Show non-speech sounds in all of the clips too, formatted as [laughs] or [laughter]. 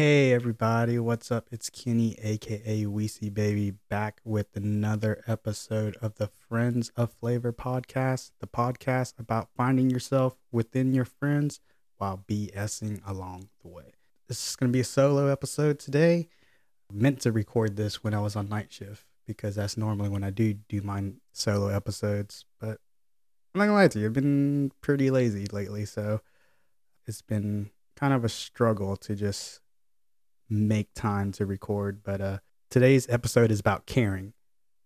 Hey everybody, what's up? It's Kenny, aka Weezy Baby, back with another episode of the Friends of Flavor podcast, the podcast about finding yourself within your friends while BSing along the way. This is going to be a solo episode today. I meant to record this when I was on night shift because that's normally when I do do my solo episodes, but I'm not gonna lie to you, I've been pretty lazy lately, so it's been kind of a struggle to just make time to record. But uh, today's episode is about caring,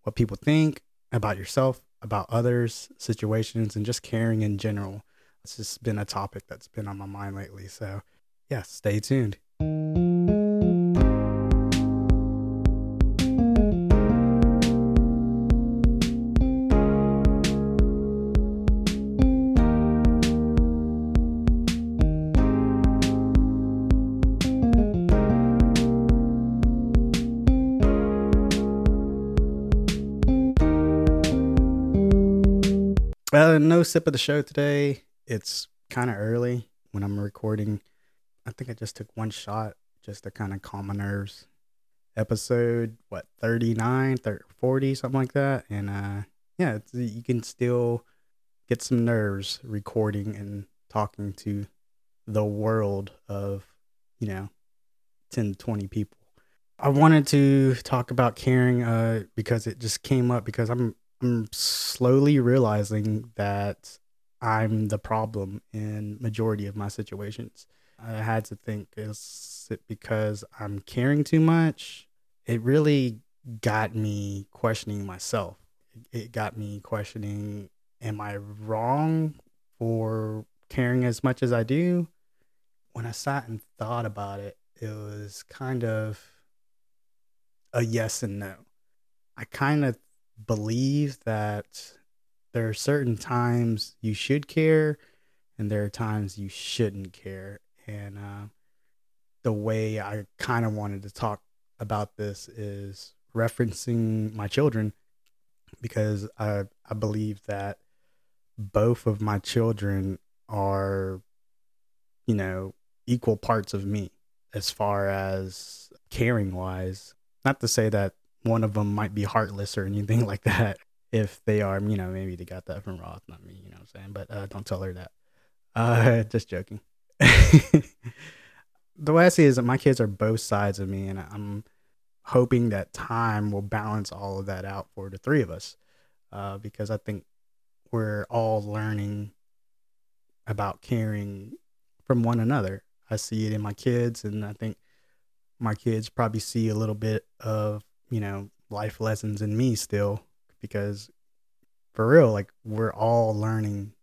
what people think about yourself, about others, situations, and just caring in general. It's just been a topic that's been on my mind lately. So, yeah, stay tuned. No sip of the show today. It's kind of early when I'm recording. I think I just took one shot just to kind of calm my nerves. Episode, what, 39, 30, 40, something like that. And uh, yeah, you can still get some nerves recording and talking to the world of, you know, 10 to 20 people. I wanted to talk about caring uh, because it just came up because I'm I'm slowly realizing that I'm the problem in majority of my situations. I had to think is it because I'm caring too much? It really got me questioning myself. It got me questioning am I wrong for caring as much as I do? When I sat and thought about it, it was kind of a yes and no. I kind of believe that there are certain times you should care and there are times you shouldn't care. And uh, the way I kind of wanted to talk about this is referencing my children because I, I believe that both of my children are, you know, equal parts of me as far as caring wise. Not to say that one of them might be heartless or anything [laughs] like that. If they are, you know, maybe they got that from Roth, not me, you know what I'm saying? But uh, don't tell her that. Uh, [laughs] just joking. [laughs] the way I see it is that my kids are both sides of me, and I'm hoping that time will balance all of that out for the three of us. Uh, because I think we're all learning about caring from one another. I see it in my kids, and I think my kids probably see a little bit of you know, life lessons in me still because for real, like we're all learning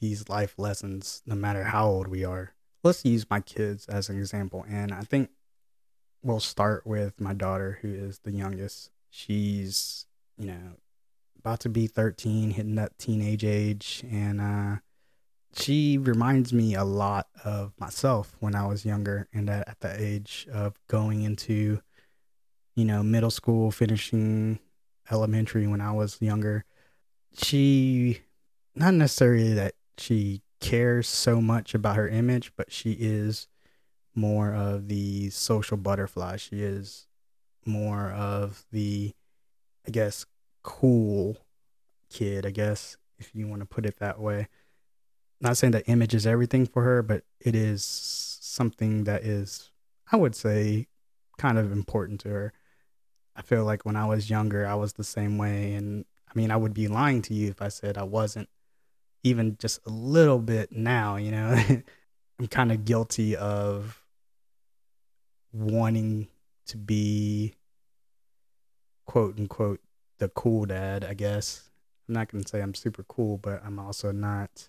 these life lessons no matter how old we are. Let's use my kids as an example. And I think we'll start with my daughter, who is the youngest. She's, you know, about to be 13, hitting that teenage age. And uh, she reminds me a lot of myself when I was younger and at, at the age of going into you know, middle school, finishing elementary when I was younger, she, not necessarily that she cares so much about her image, but she is more of the social butterfly. She is more of the, I guess, cool kid, I guess, if you want to put it that way. Not saying that image is everything for her, but it is something that is, I would say, kind of important to her. I feel like when I was younger, I was the same way. And I mean, I would be lying to you if I said I wasn't even just a little bit now, you know? [laughs] I'm kind of guilty of wanting to be quote unquote the cool dad, I guess. I'm not going to say I'm super cool, but I'm also not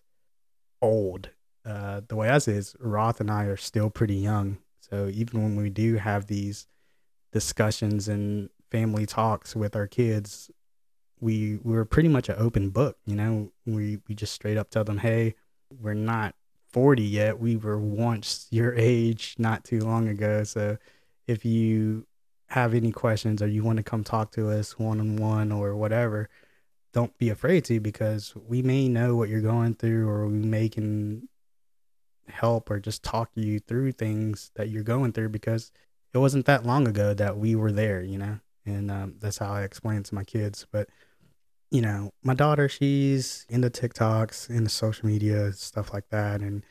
old. Uh, the way I say is Roth and I are still pretty young. So even when we do have these discussions and family talks with our kids, we we were pretty much an open book. You know, we we just straight up tell them, hey, we're not 40 yet. We were once your age not too long ago. So if you have any questions or you want to come talk to us one on one or whatever, don't be afraid to because we may know what you're going through or we may can help or just talk you through things that you're going through because it wasn't that long ago that we were there, you know, and um, that's how I explain it to my kids. But you know, my daughter, she's into TikToks, into social media, stuff like that, and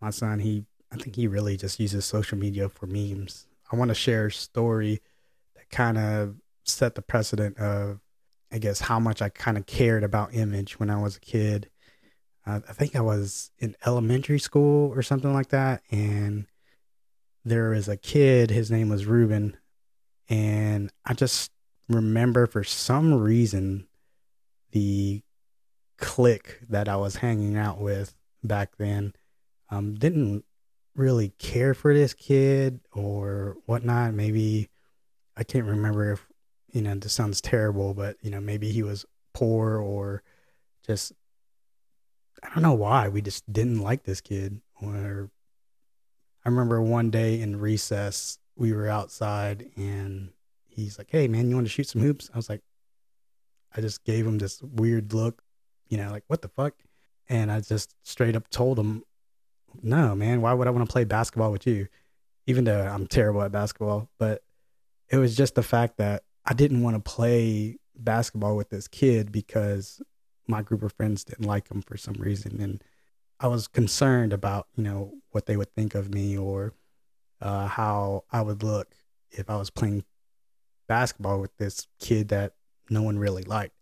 my son, he, I think he really just uses social media for memes. I want to share a story that kind of set the precedent of, I guess, how much I kind of cared about image when I was a kid. Uh, I think I was in elementary school or something like that, and there was a kid. His name was Ruben, and I just remember for some reason the clique that I was hanging out with back then um, didn't really care for this kid or whatnot. Maybe I can't remember if you know this sounds terrible, but you know maybe he was poor or just I don't know why we just didn't like this kid. Or I remember one day in recess we were outside and he's like, "Hey man, you want to shoot some hoops?" I was like, I just gave him this weird look, you know, like what the fuck, and I just straight up told him no, man, why would I want to play basketball with you? Even though I'm terrible at basketball, but it was just the fact that I didn't want to play basketball with this kid because my group of friends didn't like him for some reason. And I was concerned about, you know, what they would think of me or uh, how I would look if I was playing basketball with this kid that no one really liked.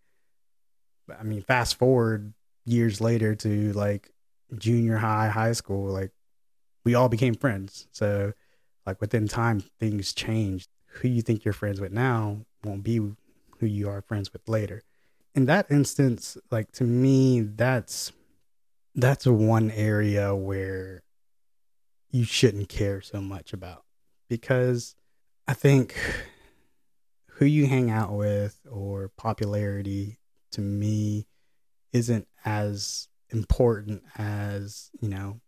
I mean, fast forward years later to like junior high, high school, like we all became friends. So like within time things changed. Who you think you're friends with now won't be who you are friends with later. In that instance, like to me, that's that's one area where you shouldn't care so much about because I think who you hang out with or popularity to me isn't as important as, you know,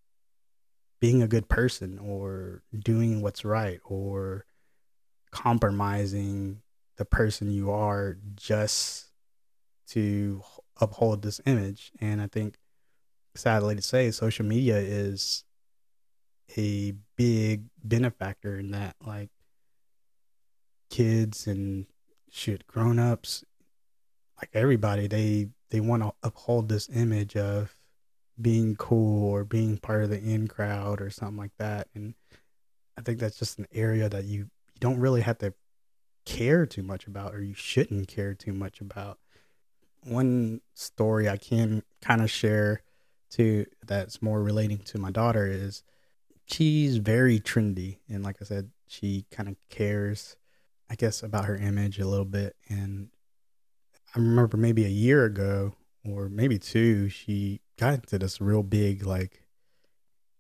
being a good person or doing what's right or compromising the person you are just to uphold this image. And I think, sadly to say, social media is a big benefactor in that. Like, kids and shit, grown ups, like everybody, they they want to uphold this image of being cool or being part of the in crowd or something like that. And I think that's just an area that you, you don't really have to care too much about or you shouldn't care too much about. One story I can kind of share to that's more relating to my daughter is she's very trendy and like I said, she kind of cares I guess about her image a little bit and I remember maybe a year ago or maybe two, she got into this real big like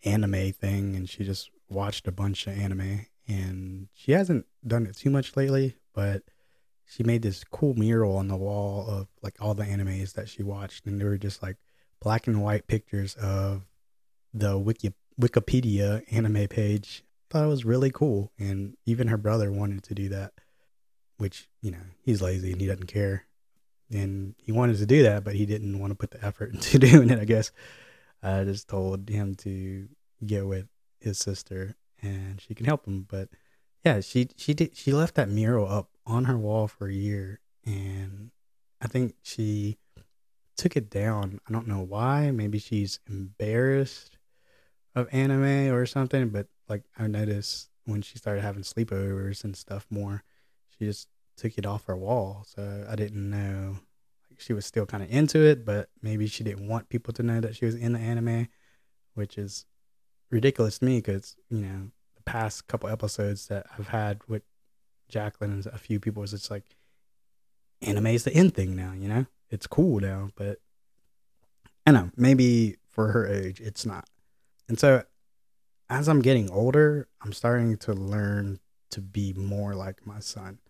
anime thing and she just watched a bunch of anime and she hasn't done it too much lately, but she made this cool mural on the wall of like all the animes that she watched and they were just like black and white pictures of the wiki Wikipedia anime page. Thought it was really cool and even her brother wanted to do that, which, you know, he's lazy and he doesn't care and he wanted to do that, but he didn't want to put the effort [laughs] into doing it. I guess I just told him to get with his sister, and she can help him. But yeah, she she did she left that mural up on her wall for a year, and I think she took it down. I don't know why. Maybe she's embarrassed of anime or something. But like I noticed when she started having sleepovers and stuff more, she just took it off her wall. So I didn't know like, she was still kind of into it, but maybe she didn't want people to know that she was in the anime, which is ridiculous to me because you know the past couple episodes that I've had with Jacqueline and a few people was it's like anime is the end thing now. You know, it's cool now, but I know maybe for her age it's not. And so as I'm getting older, I'm starting to learn to be more like my son.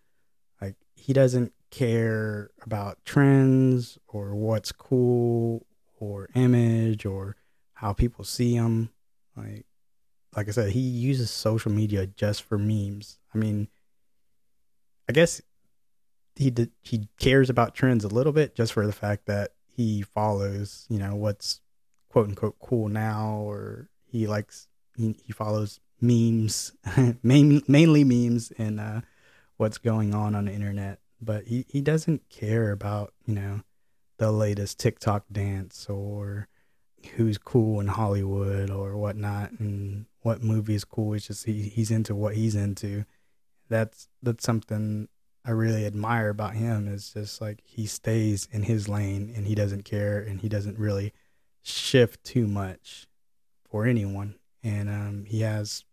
Like he doesn't care about trends or what's cool or image or how people see him. Like like I said, he uses social media just for memes. I mean, I guess he did, he cares about trends a little bit just for the fact that he follows, you know, what's quote unquote cool now or he likes he, he follows memes, [laughs] mainly memes and uh, what's going on on the internet. But he, he doesn't care about you know the latest TikTok dance or who's cool in Hollywood or whatnot and what movie is cool. It's just he, he's into what he's into. That's that's something I really admire about him is just like he stays in his lane and he doesn't care and he doesn't really shift too much for anyone. And um, he has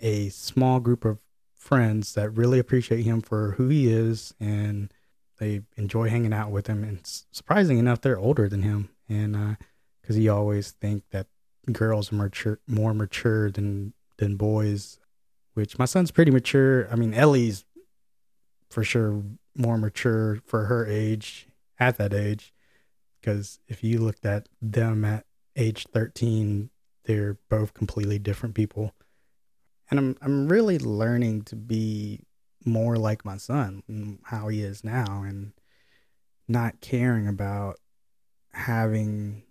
a small group of friends that really appreciate him for who he is and they enjoy hanging out with him. And surprising enough, they're older than him. And because uh, he always think that girls are mature, more mature than than boys, which my son's pretty mature. I mean, Ellie's for sure more mature for her age at that age. Because if you looked at them at age 13, they're both completely different people. And I'm I'm really learning to be more like my son, mm, how he is now, and not caring about having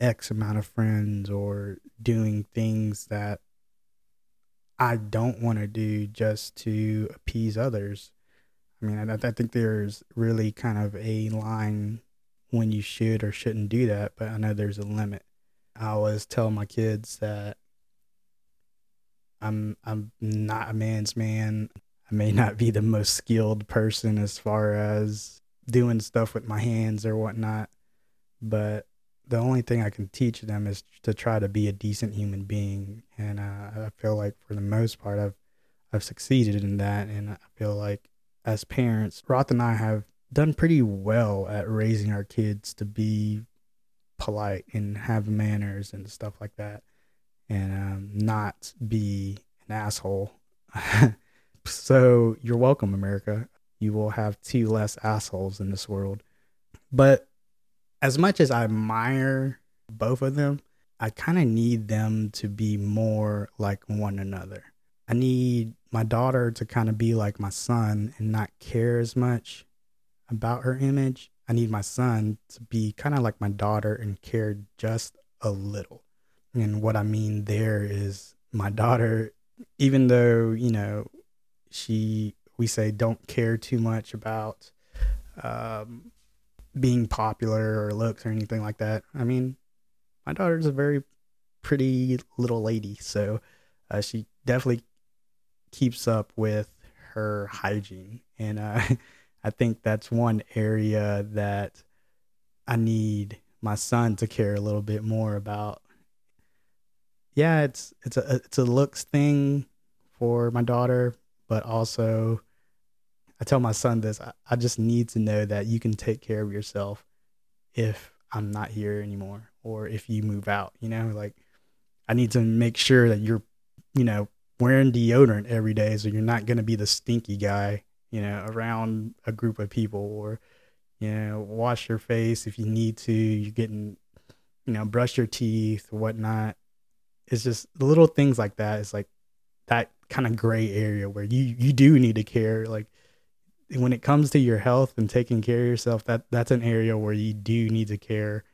X amount of friends or doing things that I don't want to do just to appease others. I mean, I, I, think there's really kind of a line when you should or shouldn't do that, but I know there's a limit. I always tell my kids that I'm I'm not a man's man. I may not be the most skilled person as far as doing stuff with my hands or whatnot, but the only thing I can teach them is to try to be a decent human being, and uh, I feel like for the most part I've I've succeeded in that, and I feel like as parents, Roth and I have done pretty well at raising our kids to be polite and have manners and stuff like that, and um, not be an asshole. [laughs] so you're welcome, America. You will have two less assholes in this world. But as much as I admire both of them, I kind of need them to be more like one another. I need my daughter to kind of be like my son and not care as much about her image. I need my son to be kind of like my daughter and care just a little. And what I mean there is my daughter, even though, you know, she, we say, don't care too much about um, being popular or looks or anything like that. I mean, my daughter's a very pretty little lady, so uh, she definitely keeps up with her hygiene, and uh, [laughs] I think that's one area that I need my son to care a little bit more about. Yeah, it's it's a it's a looks thing for my daughter, but also I tell my son this I, I just need to know that you can take care of yourself if I'm not here anymore or if you move out, you know, like I need to make sure that you're, you know, wearing deodorant every day so you're not going to be the stinky guy, you know, around a group of people or, you know, wash your face if you need to. You're getting, you know, brush your teeth, whatnot. It's just little things like that. It's like that kind of gray area where you you do need to care. Like when it comes to your health and taking care of yourself, that that's an area where you do need to care.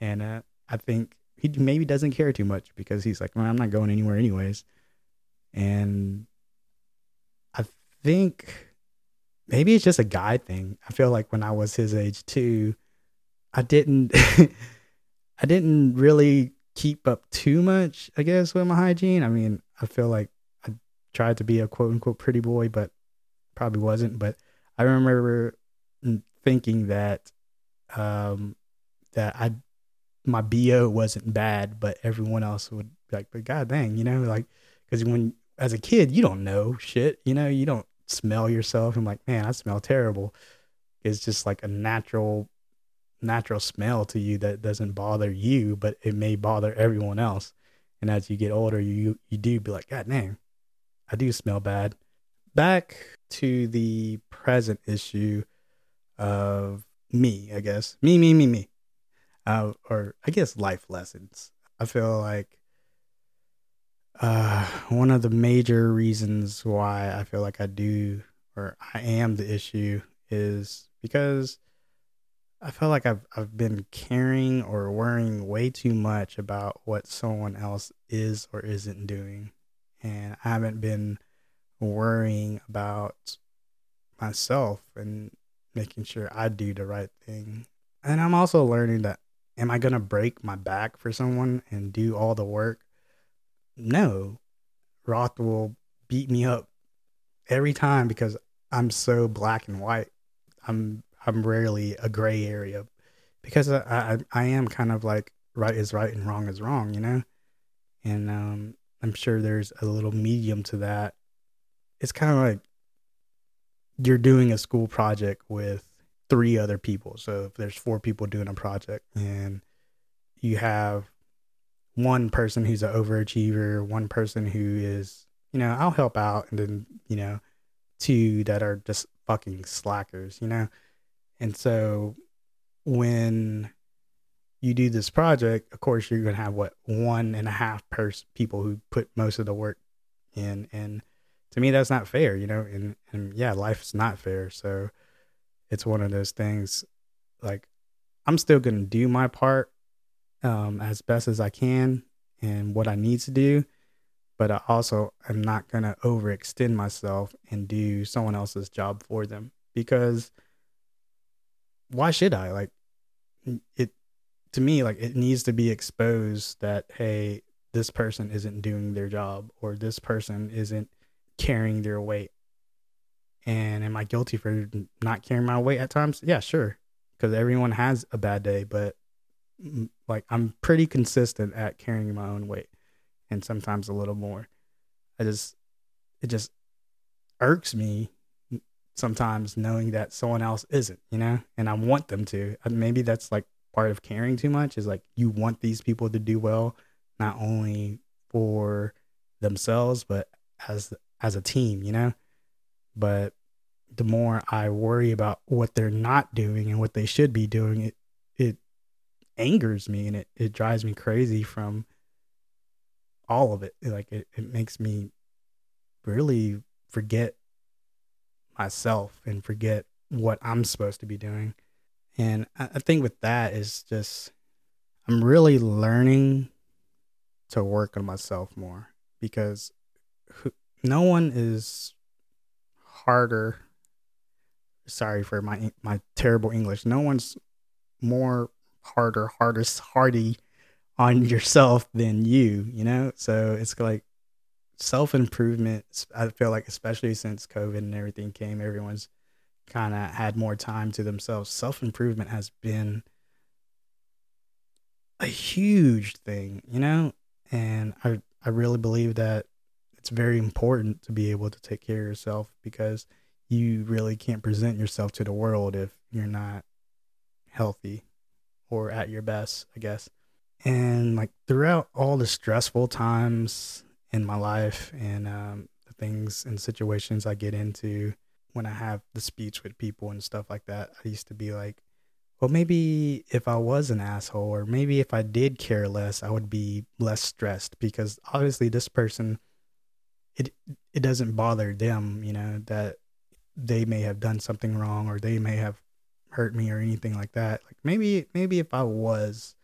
And uh, I think he maybe doesn't care too much because he's like, well, I'm not going anywhere anyways. And I think maybe it's just a guy thing. I feel like when I was his age too, I didn't [laughs] I didn't really keep up too much, I guess, with my hygiene. I mean, I feel like I tried to be a quote unquote pretty boy, but probably wasn't. But I remember thinking that um, that I my bo wasn't bad, but everyone else would be like, but god dang, you know, like because when as a kid you don't know shit, you know, you don't smell yourself. I'm like, man, I smell terrible. It's just like a natural natural smell to you that doesn't bother you, but it may bother everyone else. And as you get older, you you do be like, God damn, I do smell bad. Back to the present issue of me, I guess. Me, me, me, me. Uh, or I guess life lessons. I feel like uh, one of the major reasons why I feel like I do or I am the issue is because I feel like I've I've been caring or worrying way too much about what someone else is or isn't doing, and I haven't been worrying about myself and making sure I do the right thing. And I'm also learning that am I gonna break my back for someone and do all the work? No, Roth will beat me up every time because I'm so black and white. I'm I'm rarely a gray area because I, I, I am kind of like right is right and wrong is wrong, you know? And um, I'm sure there's a little medium to that. It's kind of like you're doing a school project with three other people. So if there's four people doing a project and you have one person who's an overachiever, one person who is, you know, I'll help out, and then, you know, two that are just fucking slackers, you know? And so when you do this project, of course, you're going to have what one and a half person people who put most of the work in. And to me, that's not fair, you know? And, and yeah, life's not fair. So it's one of those things like I'm still going to do my part um, as best as I can and what I need to do. But I also am not going to overextend myself and do someone else's job for them because – why should I? Like it to me, like it needs to be exposed that hey, this person isn't doing their job or this person isn't carrying their weight. And am I guilty for not carrying my weight at times? Yeah, sure. Because everyone has a bad day, but like I'm pretty consistent at carrying my own weight and sometimes a little more. I just, it just irks me sometimes knowing that someone else isn't, you know, and I want them to. Uh, maybe that's like part of caring too much is like you want these people to do well, not only for themselves, but as as a team, you know. But the more I worry about what they're not doing and what they should be doing, it it angers me and it, it drives me crazy from all of it. Like it, it makes me really forget myself and forget what I'm supposed to be doing. And I, I think with that is just, I'm really learning to work on myself more because no one is harder. Sorry for my my terrible English. No one's more harder, hardest, hardy on [laughs] yourself than you. You know, so it's like self improvement, I feel like, especially since COVID and everything came, everyone's kind of had more time to themselves. Self improvement has been a huge thing, you know? And I, I really believe that it's very important to be able to take care of yourself because you really can't present yourself to the world if you're not healthy or at your best, I guess. And like throughout all the stressful times in my life and um, the things and situations I get into when I have the speech with people and stuff like that. I used to be like, well, maybe if I was an asshole or maybe if I did care less, I would be less stressed because obviously this person, it it doesn't bother them, you know, that they may have done something wrong or they may have hurt me or anything like that. Like maybe maybe if I was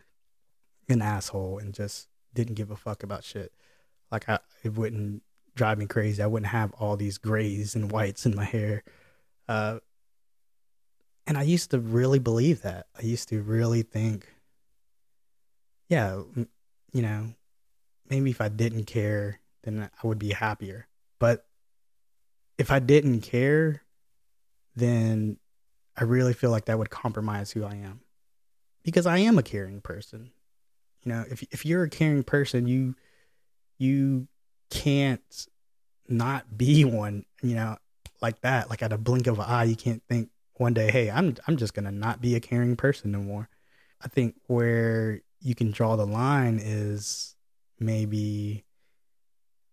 an asshole and just didn't give a fuck about shit, like I, it wouldn't drive me crazy. I wouldn't have all these grays and whites in my hair. Uh, and I used to really believe that. I used to really think, yeah, you know, maybe if I didn't care, then I would be happier. But if I didn't care, then I really feel like that would compromise who I am. Because I am a caring person. You know, if if you're a caring person, you you can't not be one, you know, like that. Like at a blink of an eye, you can't think one day, hey, I'm I'm just gonna not be a caring person no more. I think where you can draw the line is maybe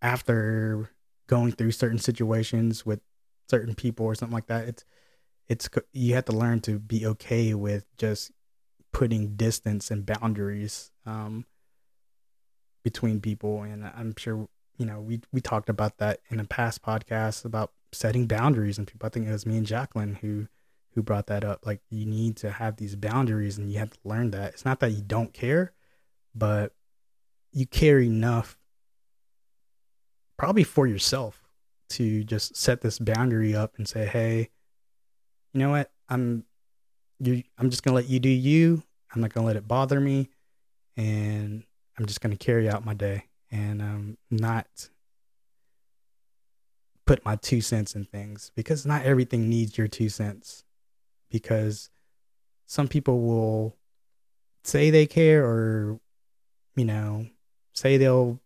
after going through certain situations with certain people or something like that. It's it's you have to learn to be okay with just putting distance and boundaries. Um, between people and i'm sure you know we we talked about that in a past podcast about setting boundaries and people i think it was me and jacqueline who who brought that up. Like you need to have these boundaries and you have to learn that. It's not that you don't care, but you care enough probably for yourself to just set this boundary up and say, "Hey, you know what? I'm you I'm just to let you do you. I'm not to let it bother me and I'm just to carry out my day and um not put my two cents in things because not everything needs your two cents because some people will say they care or you know say they'll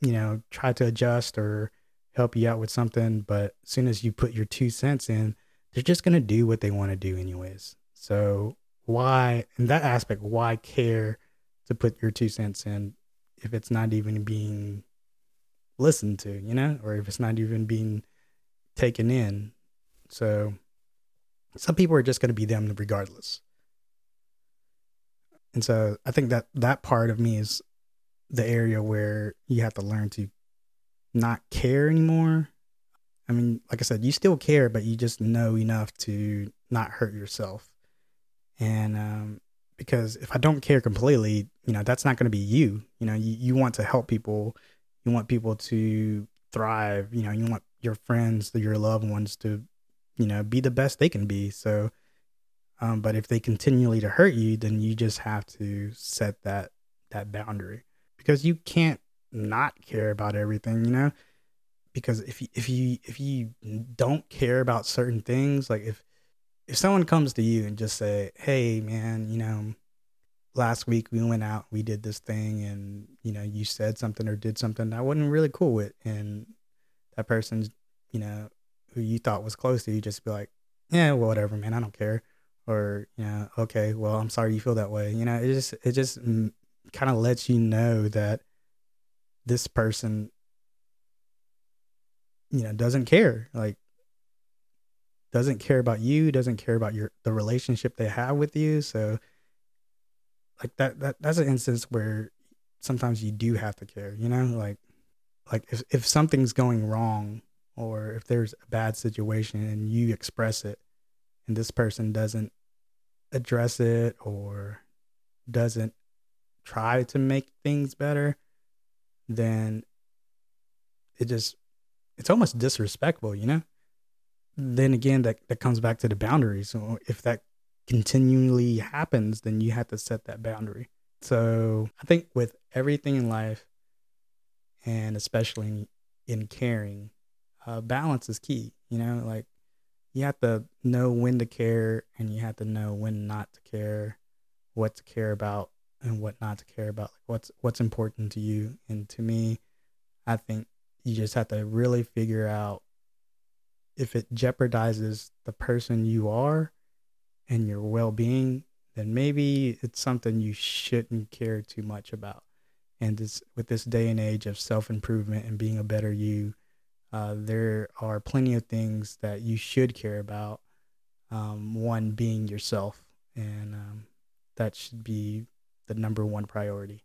you know try to adjust or help you out with something but as soon as you put your two cents in they're just going to do what they want to do anyways so why in that aspect why care to put your two cents in if it's not even being listened to you know or if it's not even being taken in so some people are just going to be them regardless. And so I think that that part of me is the area where you have to learn to not care anymore. I mean, like I said, you still care, but you just know enough to not hurt yourself. And um, because if I don't care completely, you know, that's not going to be you. You know, you, you want to help people, you want people to thrive, you know, you want your friends, your loved ones to you know, be the best they can be. So, um, but if they continually to hurt you, then you just have to set that that boundary because you can't not care about everything, you know. Because if you, if you if you don't care about certain things, like if if someone comes to you and just say, "Hey, man, you know, last week we went out, we did this thing, and you know, you said something or did something I wasn't really cool with," and that person's, you know, who you thought was close to you just be like, yeah, well, whatever, man, I don't care. Or, you know, okay, well, I'm sorry you feel that way. You know, it just, it just mm, kind of lets you know that this person, you know, doesn't care. Like, doesn't care about you, doesn't care about your, the relationship they have with you. So, like that, that, that's an instance where sometimes you do have to care, you know, like, like if, if something's going wrong or if there's a bad situation and you express it and this person doesn't address it or doesn't try to make things better, then it just it's almost disrespectful, you know? Then again that, that comes back to the boundaries. So if that continually happens, then you have to set that boundary. So I think with everything in life and especially in caring, uh, balance is key. You know, like you have to know when to care and you have to know when not to care, what to care about and what not to care about. Like what's what's important to you. And to me, I think you just have to really figure out if it jeopardizes the person you are and your well-being, then maybe it's something you shouldn't care too much about. And this with this day and age of self-improvement and being a better you, uh, there are plenty of things that you should care about. Um, one being yourself, and um, that should be the number one priority,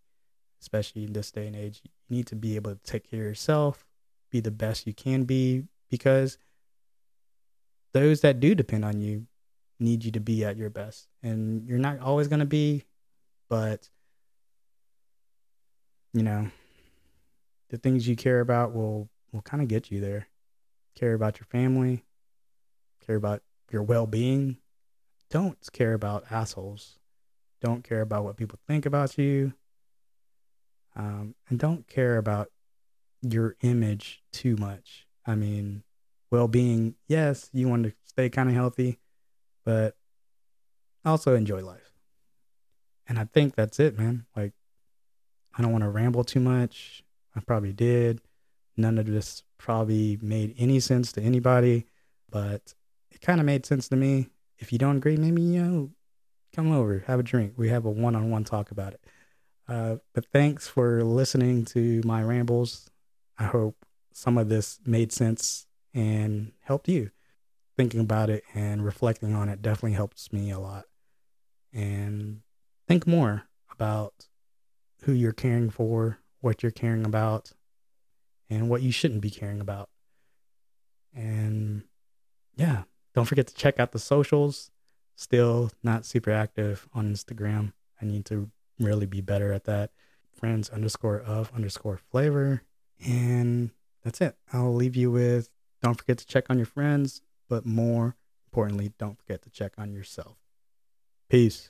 especially in this day and age. You need to be able to take care of yourself, be the best you can be, because those that do depend on you need you to be at your best. And you're not always going to be, but, you know, the things you care about will will kind of get you there. Care about your family, care about your well being. Don't care about assholes. Don't care about what people think about you. Um, and don't care about your image too much. I mean, well being, yes, you want to stay kind of healthy, but also enjoy life. And I think that's it, man. Like, I don't want to ramble too much. I probably did. None of this probably made any sense to anybody, but it kind of made sense to me. If you don't agree, maybe, you know, come over, have a drink. We have a one on one talk about it. Uh, but thanks for listening to my rambles. I hope some of this made sense and helped you. Thinking about it and reflecting on it definitely helps me a lot. And think more about who you're caring for, what you're caring about, and what you shouldn't be caring about. And yeah, don't forget to check out the socials. Still not super active on Instagram. I need to really be better at that. Friends underscore of underscore flavor. And that's it. I'll leave you with don't forget to check on your friends, but more importantly, don't forget to check on yourself. Peace.